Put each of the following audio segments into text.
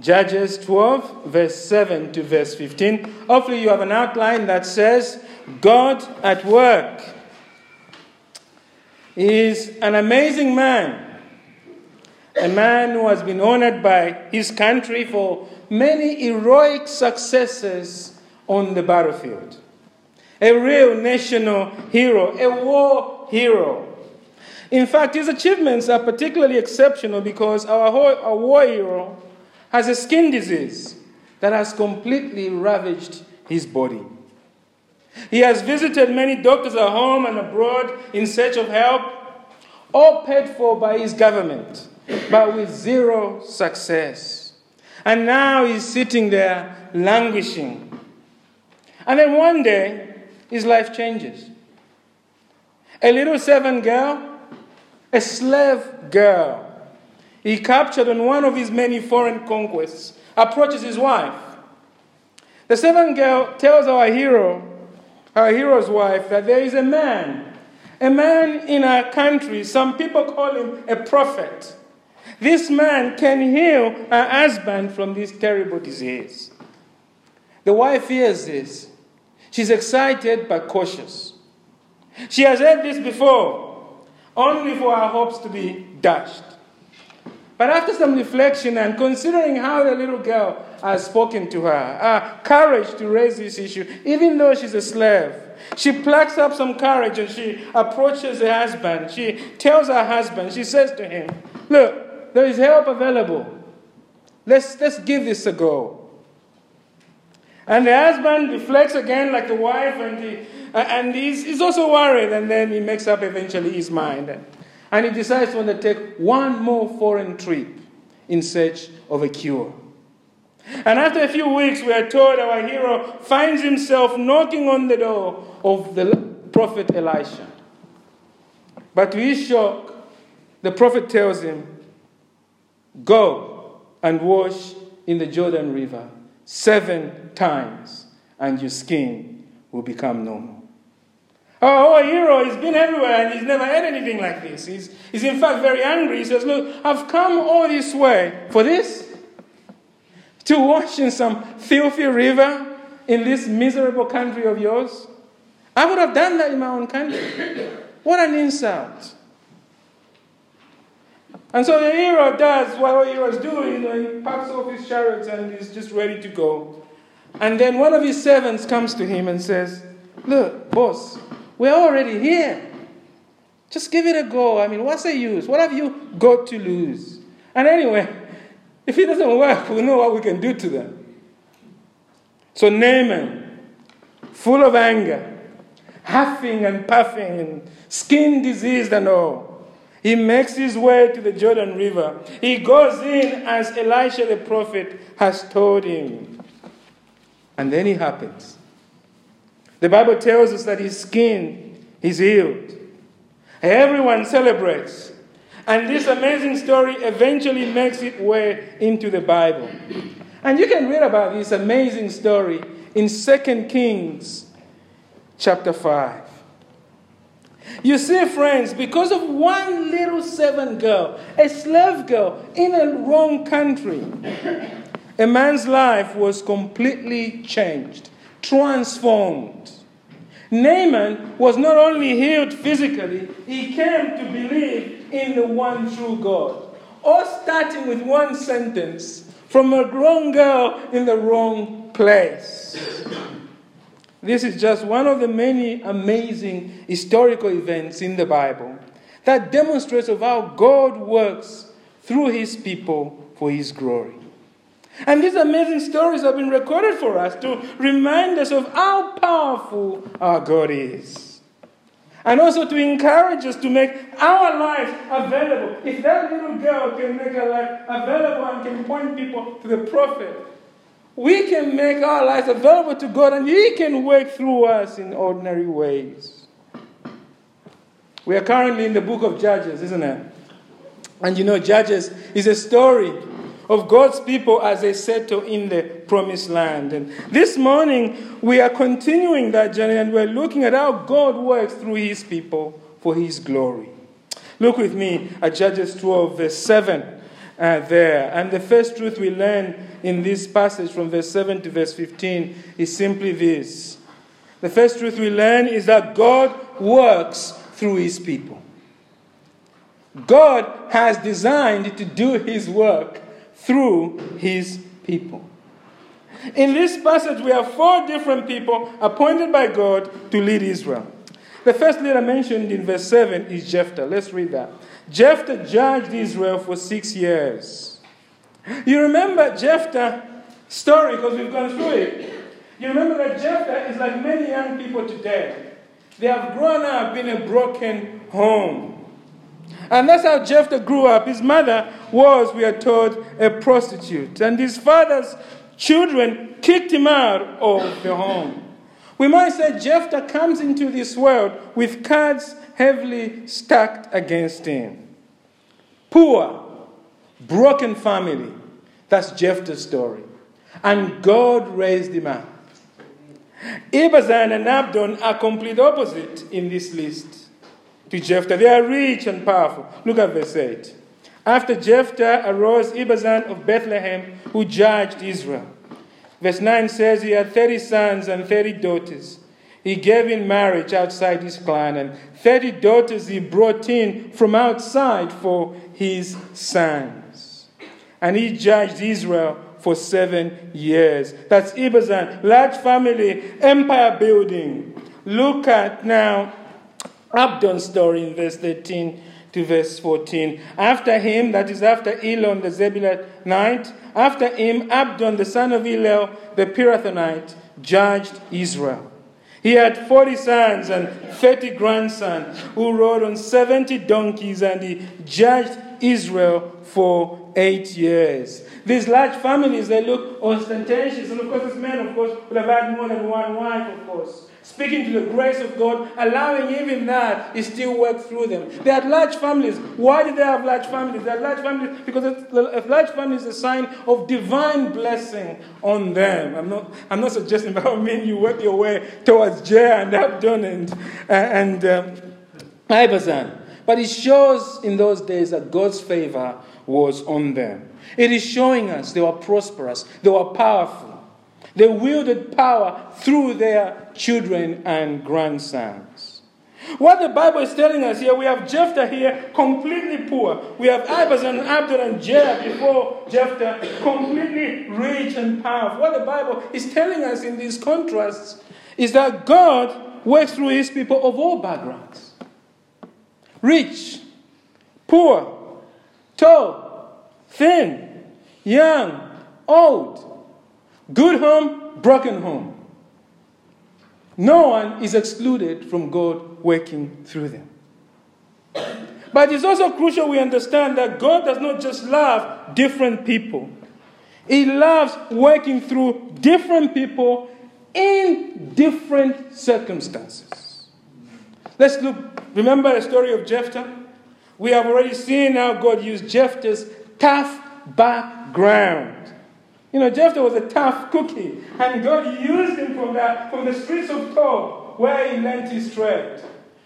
Judges 12, verse 7 to verse 15. Hopefully, you have an outline that says, God at work. Is an amazing man, a man who has been honored by his country for many heroic successes on the battlefield. A real national hero, a war hero. In fact, his achievements are particularly exceptional because our, our war hero has a skin disease that has completely ravaged his body. He has visited many doctors at home and abroad in search of help, all paid for by his government, but with zero success. And now he's sitting there languishing. And then one day, his life changes. A little servant girl, a slave girl, he captured on one of his many foreign conquests, approaches his wife. The servant girl tells our hero, our hero's wife, that there is a man, a man in our country, some people call him a prophet. This man can heal her husband from this terrible disease. The wife hears this. She's excited but cautious. She has heard this before, only for her hopes to be dashed. But after some reflection and considering how the little girl has spoken to her, uh, courage to raise this issue, even though she's a slave, she plucks up some courage and she approaches her husband. She tells her husband, she says to him, Look, there is help available. Let's, let's give this a go. And the husband reflects again like the wife, and, he, uh, and he's, he's also worried, and then he makes up eventually his mind. And he decides to undertake one more foreign trip in search of a cure. And after a few weeks, we are told our hero finds himself knocking on the door of the prophet Elisha. But to his shock, the prophet tells him, Go and wash in the Jordan River seven times, and your skin will become normal. Oh, our hero, he's been everywhere and he's never had anything like this. He's, he's in fact very angry. He says, Look, I've come all this way for this? To wash in some filthy river in this miserable country of yours? I would have done that in my own country. What an insult. And so the hero does what our hero is doing. You know, he packs off his chariots and he's just ready to go. And then one of his servants comes to him and says, Look, boss, we're already here. Just give it a go. I mean, what's the use? What have you got to lose? And anyway, if it doesn't work, we know what we can do to them. So Naaman, full of anger, huffing and puffing, and skin diseased and all, he makes his way to the Jordan River. He goes in as Elisha the prophet has told him. And then it happens. The Bible tells us that his skin is healed. Everyone celebrates. And this amazing story eventually makes its way into the Bible. And you can read about this amazing story in 2 Kings chapter 5. You see, friends, because of one little servant girl, a slave girl in a wrong country, a man's life was completely changed transformed. Naaman was not only healed physically, he came to believe in the one true God. All starting with one sentence from a grown girl in the wrong place. This is just one of the many amazing historical events in the Bible that demonstrates of how God works through his people for his glory. And these amazing stories have been recorded for us to remind us of how powerful our God is. And also to encourage us to make our lives available. If that little girl can make her life available and can point people to the prophet, we can make our lives available to God and He can work through us in ordinary ways. We are currently in the book of Judges, isn't it? And you know, Judges is a story of God's people as they settle in the promised land. And this morning, we are continuing that journey and we're looking at how God works through his people for his glory. Look with me at Judges 12, verse 7 uh, there. And the first truth we learn in this passage from verse 7 to verse 15 is simply this. The first truth we learn is that God works through his people. God has designed to do his work through his people. In this passage, we have four different people appointed by God to lead Israel. The first leader mentioned in verse 7 is Jephthah. Let's read that. Jephthah judged Israel for six years. You remember Jephthah's story because we've gone through it. You remember that Jephthah is like many young people today. They have grown up in a broken home. And that's how Jephthah grew up. His mother was, we are told, a prostitute. And his father's children kicked him out of the home. We might say Jephthah comes into this world with cards heavily stacked against him. Poor, broken family. That's Jephthah's story. And God raised him up. Ibzan and Abdon are complete opposite in this list to Jephthah. They are rich and powerful. Look at verse 8. After Jephthah arose Ibzan of Bethlehem, who judged Israel. Verse 9 says he had 30 sons and 30 daughters. He gave in marriage outside his clan, and 30 daughters he brought in from outside for his sons. And he judged Israel for seven years. That's Ibzan, large family, empire building. Look at now Abdon's story in verse 13 to verse 14. After him, that is after Elon the Zebulonite, after him, Abdon the son of Hillel the Pirathonite judged Israel. He had 40 sons and 30 grandsons who rode on 70 donkeys, and he judged Israel for eight years. These large families, they look ostentatious. And of course, this men, of course, would have had more than one wife, of course. Speaking to the grace of God, allowing even that is still worked through them. They had large families. Why did they have large families? They had large families because a large family is a sign of divine blessing on them. I'm not, I'm not suggesting by all means you work your way towards Jair and Abdon and, and um, Ibzan. But it shows in those days that God's favor was on them. It is showing us they were prosperous, they were powerful. They wielded power through their children and grandsons. What the Bible is telling us here, we have Jephthah here completely poor. We have Ibzan and Abdon and Jair before Jephthah completely rich and powerful. What the Bible is telling us in these contrasts is that God works through his people of all backgrounds rich, poor, tall, thin, young, old, good home, broken home. No one is excluded from God working through them. But it's also crucial we understand that God does not just love different people, He loves working through different people in different circumstances. Let's look, remember the story of Jephthah? We have already seen how God used Jephthah's tough background you know, Jephthah was a tough cookie, and God used him from, that, from the streets of Tob, where he learned his trade,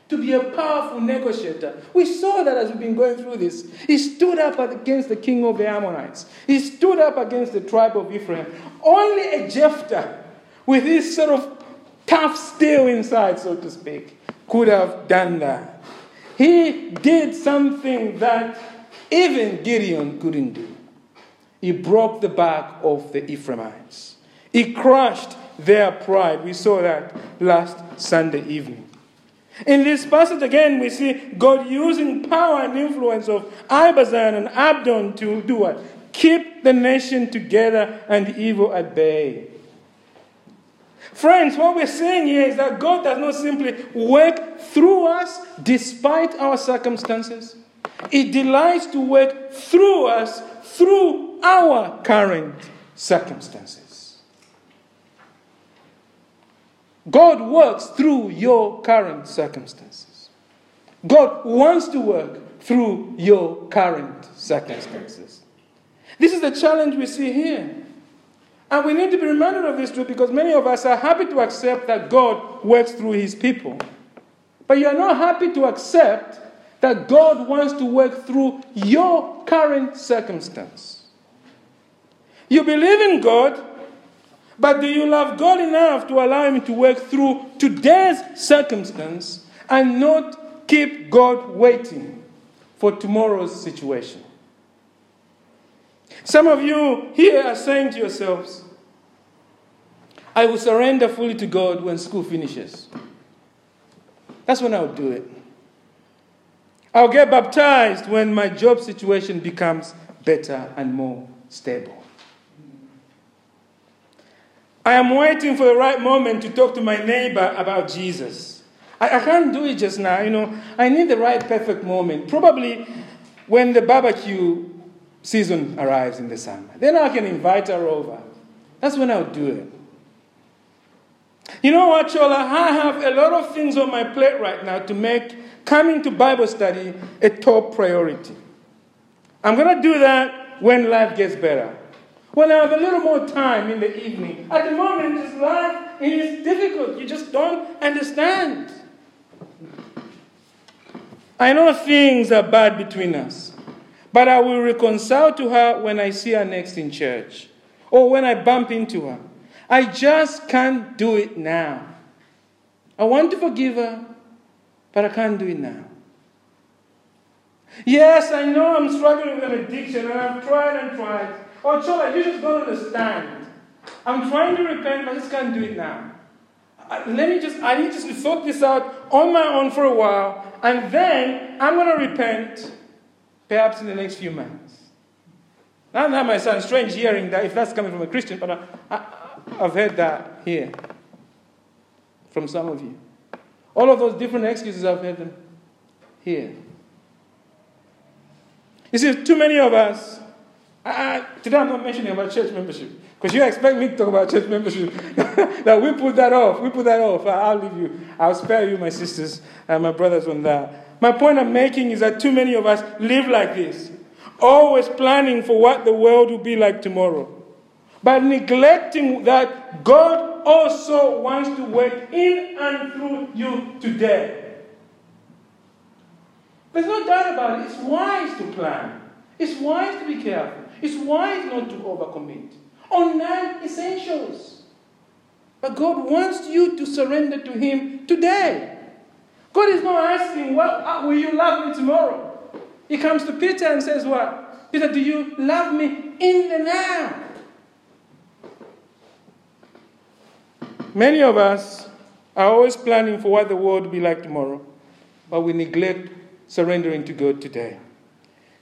to be a powerful negotiator. We saw that as we've been going through this. He stood up against the king of the Ammonites, he stood up against the tribe of Ephraim. Only a Jephthah, with his sort of tough steel inside, so to speak, could have done that. He did something that even Gideon couldn't do. He broke the back of the Ephraimites. He crushed their pride. We saw that last Sunday evening. In this passage again, we see God using power and influence of Ibzan and Abdon to do what? Keep the nation together and evil at bay. Friends, what we're saying here is that God does not simply work through us despite our circumstances. He delights to work through us through our current circumstances. God works through your current circumstances. God wants to work through your current circumstances. This is the challenge we see here. And we need to be reminded of this truth because many of us are happy to accept that God works through his people. But you are not happy to accept that God wants to work through your current circumstance. You believe in God, but do you love God enough to allow Him to work through today's circumstance and not keep God waiting for tomorrow's situation? Some of you here are saying to yourselves, I will surrender fully to God when school finishes. That's when I'll do it. I'll get baptized when my job situation becomes better and more stable. I am waiting for the right moment to talk to my neighbor about Jesus. I, I can't do it just now, you know. I need the right perfect moment. Probably when the barbecue season arrives in the summer. Then I can invite her over. That's when I'll do it. You know what, Chola? I have a lot of things on my plate right now to make coming to Bible study a top priority. I'm going to do that when life gets better. When I have a little more time in the evening. At the moment, this life is difficult. You just don't understand. I know things are bad between us, but I will reconcile to her when I see her next in church or when I bump into her. I just can't do it now. I want to forgive her, but I can't do it now. Yes, I know I'm struggling with an addiction and I've tried and tried. Oh, Chola, you just don't understand. I'm trying to repent, but I just can't do it now. Let me just, I need to sort this out on my own for a while, and then I'm going to repent, perhaps in the next few months. Now, that might sound strange hearing that if that's coming from a Christian, but I, I, I've heard that here from some of you. All of those different excuses, I've heard them here. You see, too many of us I, today I'm not mentioning about church membership because you expect me to talk about church membership. that we put that off. We put that off. I'll leave you. I'll spare you, my sisters and my brothers, on that. My point I'm making is that too many of us live like this, always planning for what the world will be like tomorrow, but neglecting that God also wants to work in and through you today. There's no doubt about it. It's wise to plan. It's wise to be careful. It's wise not to overcommit on non essentials. But God wants you to surrender to Him today. God is not asking, Well, uh, will you love me tomorrow? He comes to Peter and says, What? Peter, do you love me in the now? Many of us are always planning for what the world will be like tomorrow, but we neglect surrendering to God today.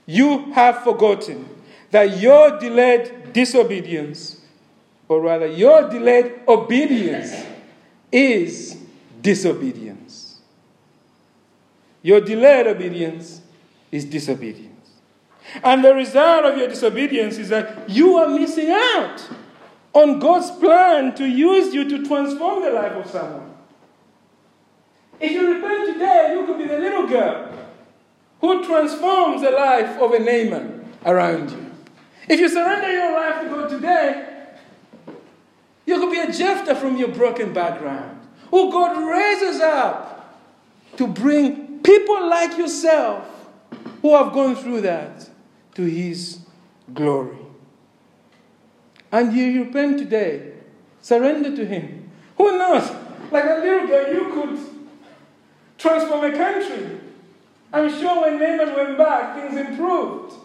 You have forgotten that your delayed disobedience, or rather, your delayed obedience, is disobedience. Your delayed obedience is disobedience. And the result of your disobedience is that you are missing out on God's plan to use you to transform the life of someone. If you repent today, you could be the little girl who transforms the life of a Naaman around you. If you surrender your life to God today, you could be a Jephthah from your broken background, who God raises up to bring people like yourself who have gone through that to His glory. And you repent today, surrender to Him. Who knows? Like a little girl, you could transform a country. I'm sure when Naaman went back, things improved.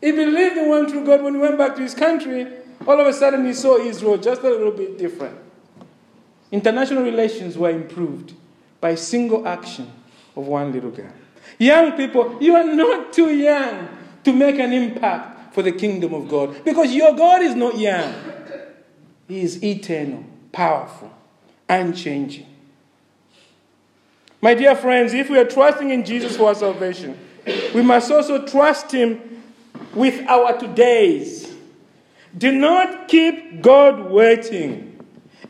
He believed in one true God when he went back to his country. All of a sudden, he saw Israel just a little bit different. International relations were improved by single action of one little girl. Young people, you are not too young to make an impact for the kingdom of God because your God is not young. He is eternal, powerful, unchanging. My dear friends, if we are trusting in Jesus for our salvation, we must also trust Him with our todays. Do not keep God waiting.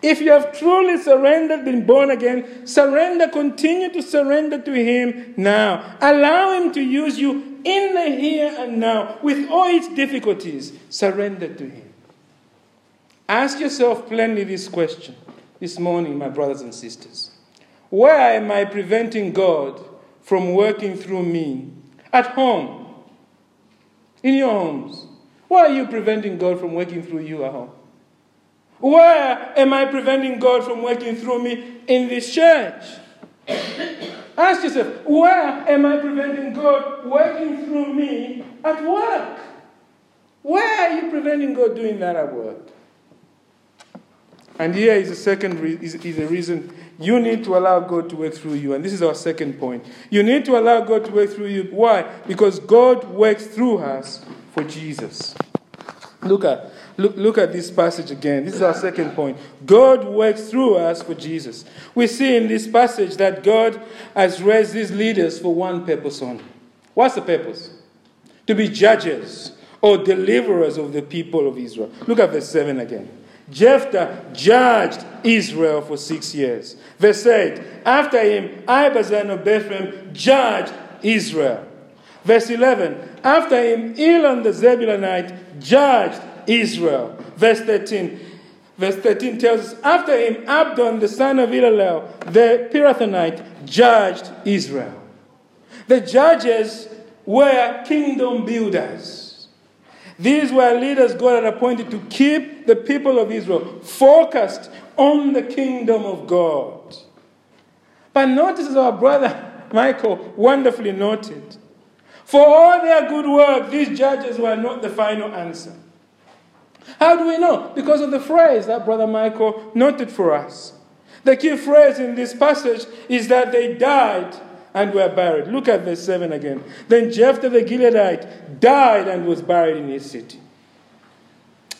If you have truly surrendered, been born again, surrender, continue to surrender to Him now. Allow Him to use you in the here and now with all its difficulties. Surrender to Him. Ask yourself plainly this question this morning, my brothers and sisters Where am I preventing God from working through me? At home, in your homes, Why are you preventing God from working through you at home? Where am I preventing God from working through me in this church? Ask yourself, where am I preventing God working through me at work? Where are you preventing God doing that at work? And here is the second re- is, is the reason you need to allow God to work through you. And this is our second point. You need to allow God to work through you. Why? Because God works through us for Jesus. Look at, look, look at this passage again. This is our second point. God works through us for Jesus. We see in this passage that God has raised these leaders for one purpose only. What's the purpose? To be judges or deliverers of the people of Israel. Look at verse 7 again. Jephthah judged Israel for six years. Verse 8 After him, Ibzan of Bethlehem judged Israel. Verse 11 After him, Elon the Zebulonite judged Israel. Verse 13 Verse 13 tells us, After him, Abdon the son of Hillel, the Pirathonite, judged Israel. The judges were kingdom builders. These were leaders God had appointed to keep the people of Israel focused on the kingdom of God. But notice as our brother Michael wonderfully noted, for all their good work, these judges were not the final answer. How do we know? Because of the phrase that Brother Michael noted for us. The key phrase in this passage is that they died and were buried. Look at verse 7 again. Then Jephthah the Gileadite died and was buried in his city.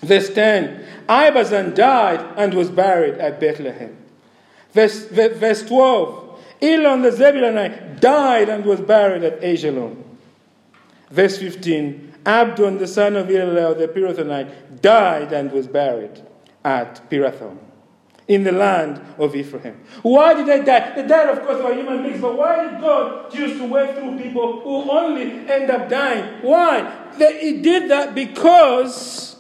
Verse 10 Ibzan died and was buried at Bethlehem. Verse, verse 12 Elon the Zebulonite died and was buried at Ajalon. Verse 15 Abdon the son of Hillel the Pirathonite died and was buried at Pirathon in the land of Ephraim. Why did they die? They died, of course, by human beings, but why did God choose to work through people who only end up dying? Why? They, he did that because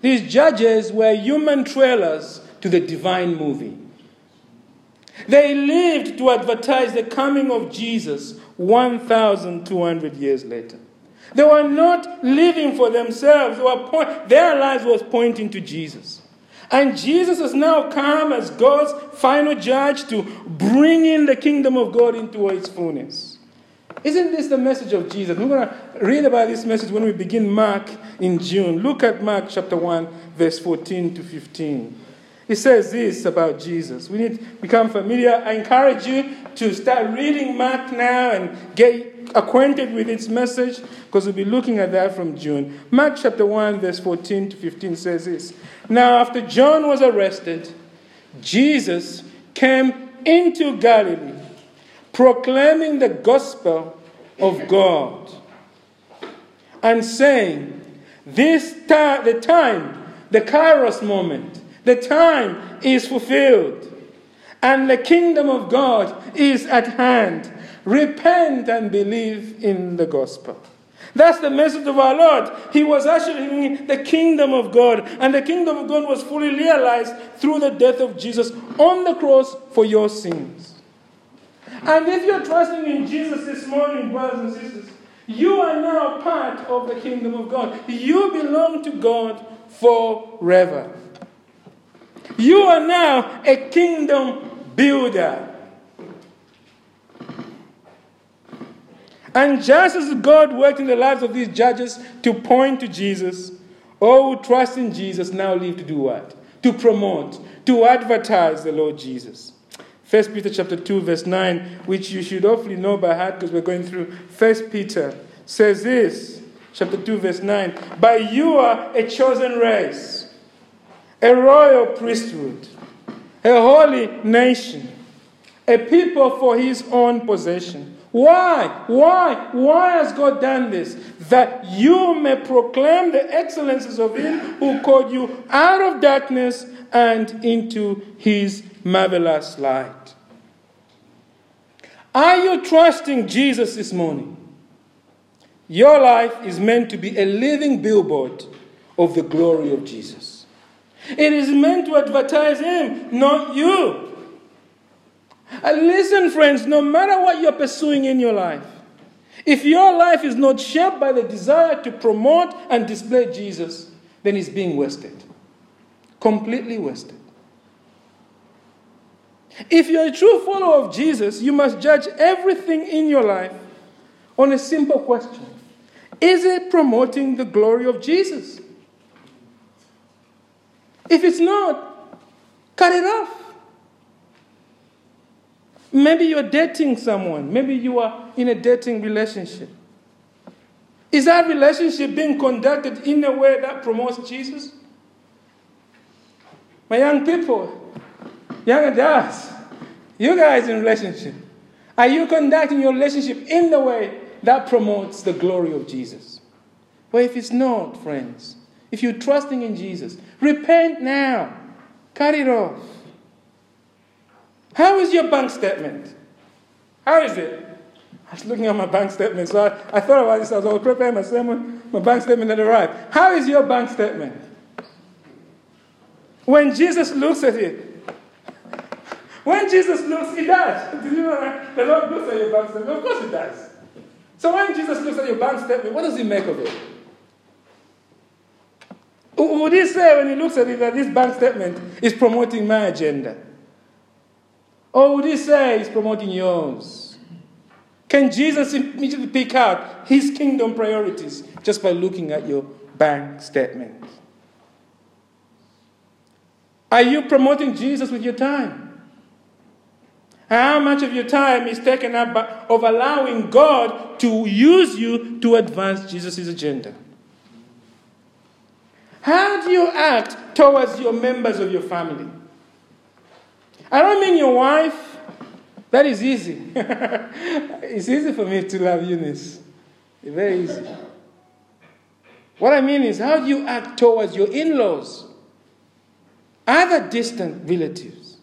these judges were human trailers to the divine movie. They lived to advertise the coming of Jesus 1,200 years later. They were not living for themselves. Were point, their lives was pointing to Jesus. And Jesus has now come as God's final judge to bring in the kingdom of God into its fullness. Isn't this the message of Jesus? We're going to read about this message when we begin Mark in June. Look at Mark chapter 1, verse 14 to 15. It says this about Jesus. We need to become familiar. I encourage you to start reading Mark now and get acquainted with its message because we'll be looking at that from June. Mark chapter 1, verse 14 to 15 says this Now, after John was arrested, Jesus came into Galilee proclaiming the gospel of God and saying, This time, the time, the Kairos moment, the time is fulfilled, and the kingdom of God is at hand. Repent and believe in the gospel. That's the message of our Lord. He was actually the kingdom of God, and the kingdom of God was fully realized through the death of Jesus on the cross for your sins. And if you're trusting in Jesus this morning, brothers and sisters, you are now part of the kingdom of God. You belong to God forever. You are now a kingdom builder. And just as God worked in the lives of these judges to point to Jesus, all who trust in Jesus now live to do what? To promote, to advertise the Lord Jesus. 1 Peter chapter 2, verse 9, which you should hopefully know by heart because we're going through 1 Peter, says this, chapter 2, verse 9, But you are a chosen race, a royal priesthood, a holy nation, a people for his own possession. Why? Why? Why has God done this? That you may proclaim the excellences of him who called you out of darkness and into his marvelous light. Are you trusting Jesus this morning? Your life is meant to be a living billboard of the glory of Jesus. It is meant to advertise Him, not you. And listen, friends, no matter what you're pursuing in your life, If your life is not shaped by the desire to promote and display Jesus, then it's being wasted. Completely wasted. If you're a true follower of Jesus, you must judge everything in your life on a simple question Is it promoting the glory of Jesus? If it's not, cut it off. Maybe you're dating someone, maybe you are in a dating relationship. Is that relationship being conducted in a way that promotes Jesus? My young people, young adults, you guys in relationship, are you conducting your relationship in the way that promotes the glory of Jesus? Well, if it's not, friends, if you're trusting in Jesus, repent now. Cut it off. How is your bank statement? How is it? I was looking at my bank statement, so I, I thought about this as I was oh, preparing my sermon. My bank statement had arrived. How is your bank statement? When Jesus looks at it, when Jesus looks, he does. Did you know that? The Lord looks at your bank statement. Of course he does. So when Jesus looks at your bank statement, what does he make of it? Would he say when he looks at it that this bank statement is promoting my agenda? Or would he say it's promoting yours? Can Jesus immediately pick out his kingdom priorities just by looking at your bank statement? Are you promoting Jesus with your time? How much of your time is taken up by, of allowing God to use you to advance Jesus' agenda? How do you act towards your members of your family? I don't mean your wife. That is easy. it's easy for me to love Eunice. It's very easy. What I mean is, how do you act towards your in laws, other distant relatives?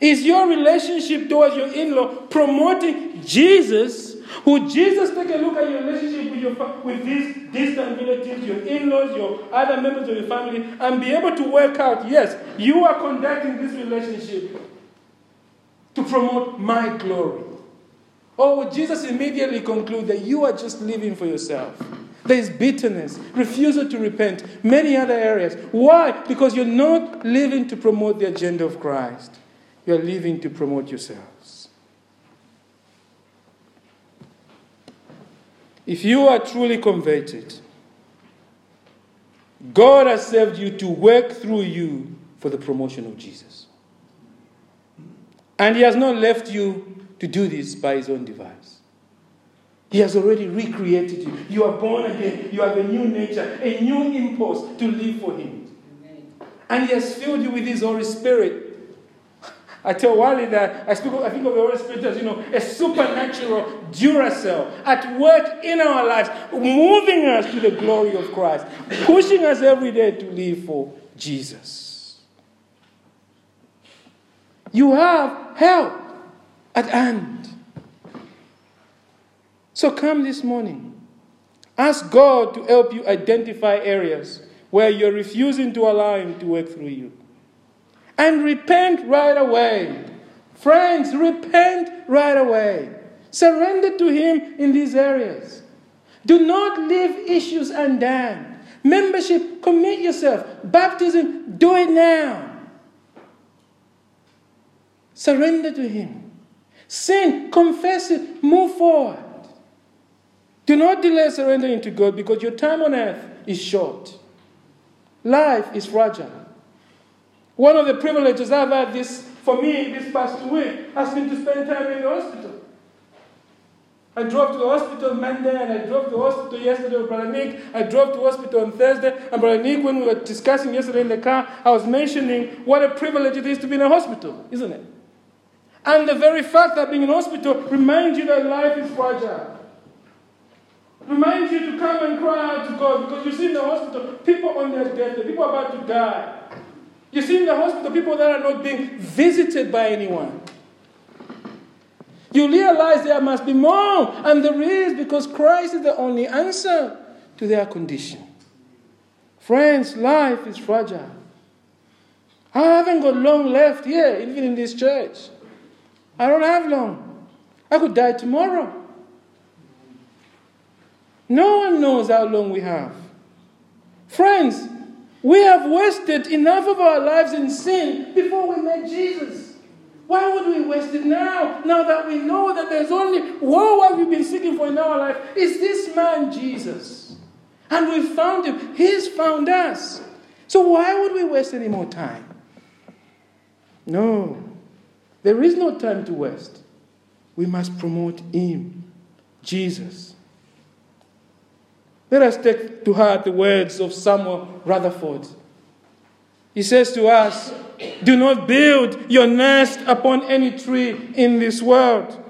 Is your relationship towards your in law promoting Jesus? Would Jesus take a look at your relationship with, your, with these distant relatives, your in laws, your other members of your family, and be able to work out yes, you are conducting this relationship to promote my glory? Or would Jesus immediately conclude that you are just living for yourself? There is bitterness, refusal to repent, many other areas. Why? Because you're not living to promote the agenda of Christ. You're living to promote yourselves. If you are truly converted, God has saved you to work through you for the promotion of Jesus. And He has not left you to do this by His own device. He has already recreated you. You are born again. You have a new nature, a new impulse to live for Him. And He has filled you with His Holy Spirit. I tell Wally that I, speak, I think of the Holy Spirit as, you know, a supernatural duracell at work in our lives, moving us to the glory of Christ, pushing us every day to live for Jesus. You have help at hand. So come this morning. Ask God to help you identify areas where you're refusing to allow Him to work through you. And repent right away. Friends, repent right away. Surrender to Him in these areas. Do not leave issues undone. Membership, commit yourself. Baptism, do it now. Surrender to Him. Sin, confess it, move forward. Do not delay surrendering to God because your time on earth is short. Life is fragile. One of the privileges I've had this for me this past week has been to spend time in the hospital. I drove to the hospital Monday and I drove to the hospital yesterday with Brother Nick. I drove to the hospital on Thursday. And Brother Nick, when we were discussing yesterday in the car, I was mentioning what a privilege it is to be in a hospital, isn't it? And the very fact that being in hospital reminds you that life is fragile. Reminds you to come and cry out to God because you see in the hospital people on their deathbed, people about to die. You see in the hospital people that are not being visited by anyone. You realize there must be more, and there is because Christ is the only answer to their condition. Friends, life is fragile. I haven't got long left here, even in this church. I don't have long. I could die tomorrow. No one knows how long we have. Friends, we have wasted enough of our lives in sin before we met Jesus. Why would we waste it now? Now that we know that there's only what we've been seeking for in our life is this man, Jesus. And we've found him. He's found us. So why would we waste any more time? No. There is no time to waste. We must promote him, Jesus. Let us take to heart the words of Samuel Rutherford. He says to us, Do not build your nest upon any tree in this world.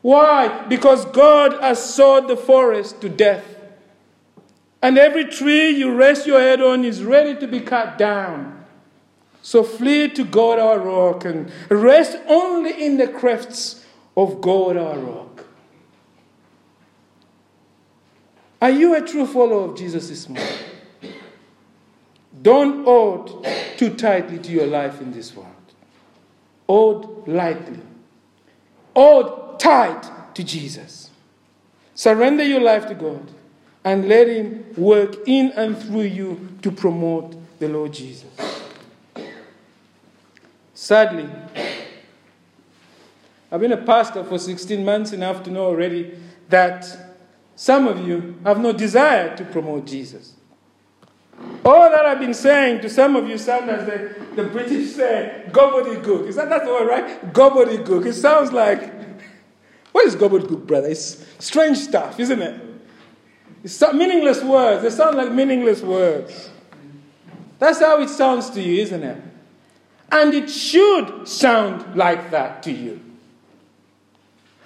Why? Because God has sowed the forest to death. And every tree you rest your head on is ready to be cut down. So flee to God our rock and rest only in the crafts of God our rock. Are you a true follower of Jesus this morning? Don't hold too tightly to your life in this world. Hold lightly. Hold tight to Jesus. Surrender your life to God and let Him work in and through you to promote the Lord Jesus. Sadly, I've been a pastor for 16 months enough to know already that some of you have no desire to promote Jesus. All that I've been saying to some of you sounds as the, the British say, gobbledygook. Is that that's the word, right? Gobbledygook. It sounds like, what is gobbledygook, brother? It's strange stuff, isn't it? It's meaningless words. They sound like meaningless words. That's how it sounds to you, isn't it? And it should sound like that to you.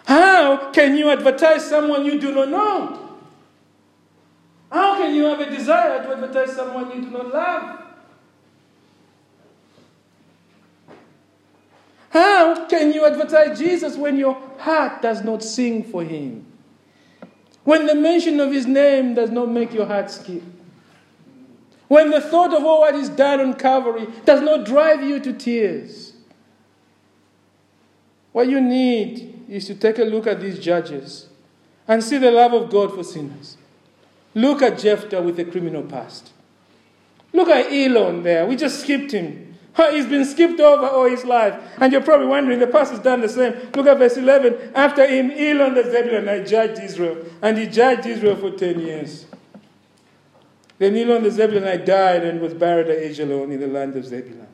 How can you advertise someone you do not know? How can you have a desire to advertise someone you do not love? How can you advertise Jesus when your heart does not sing for him? When the mention of his name does not make your heart skip? When the thought of all what is done on Calvary does not drive you to tears? What you need is to take a look at these judges and see the love of God for sinners. Look at Jephthah with a criminal past. Look at Elon there. We just skipped him. He's been skipped over all his life. And you're probably wondering, the pastor's done the same. Look at verse 11. After him, Elon the Zebulunite judged Israel. And he judged Israel for 10 years. Then Elon the Zebulunite died and was buried at Ajalon in the land of Zebulun.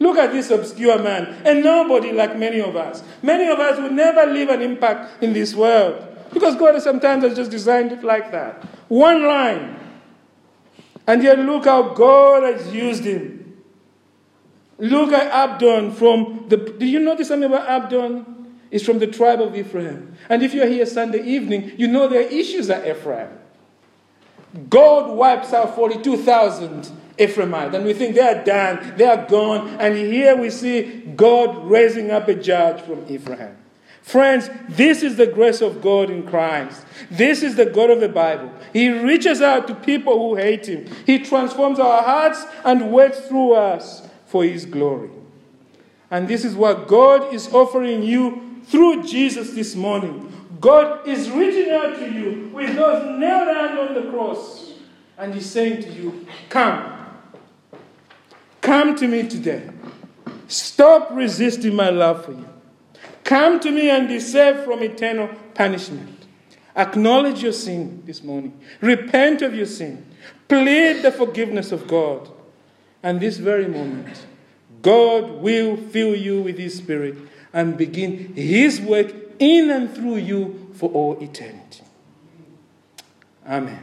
Look at this obscure man, and nobody like many of us. Many of us will never leave an impact in this world because God sometimes has just designed it like that. One line. And yet, look how God has used him. Look at Abdon from the. Do you notice something about Abdon? It's from the tribe of Ephraim. And if you're here Sunday evening, you know there are issues at Ephraim. God wipes out 42,000 Ephraimite. And we think they are done, they are gone. And here we see God raising up a judge from Ephraim. Friends, this is the grace of God in Christ. This is the God of the Bible. He reaches out to people who hate Him. He transforms our hearts and works through us for His glory. And this is what God is offering you through Jesus this morning. God is reaching out to you with those nailed hands on the cross. And He's saying to you, Come. Come to me today. Stop resisting my love for you. Come to me and be saved from eternal punishment. Acknowledge your sin this morning. Repent of your sin. Plead the forgiveness of God. And this very moment, God will fill you with His Spirit and begin His work in and through you for all eternity. Amen.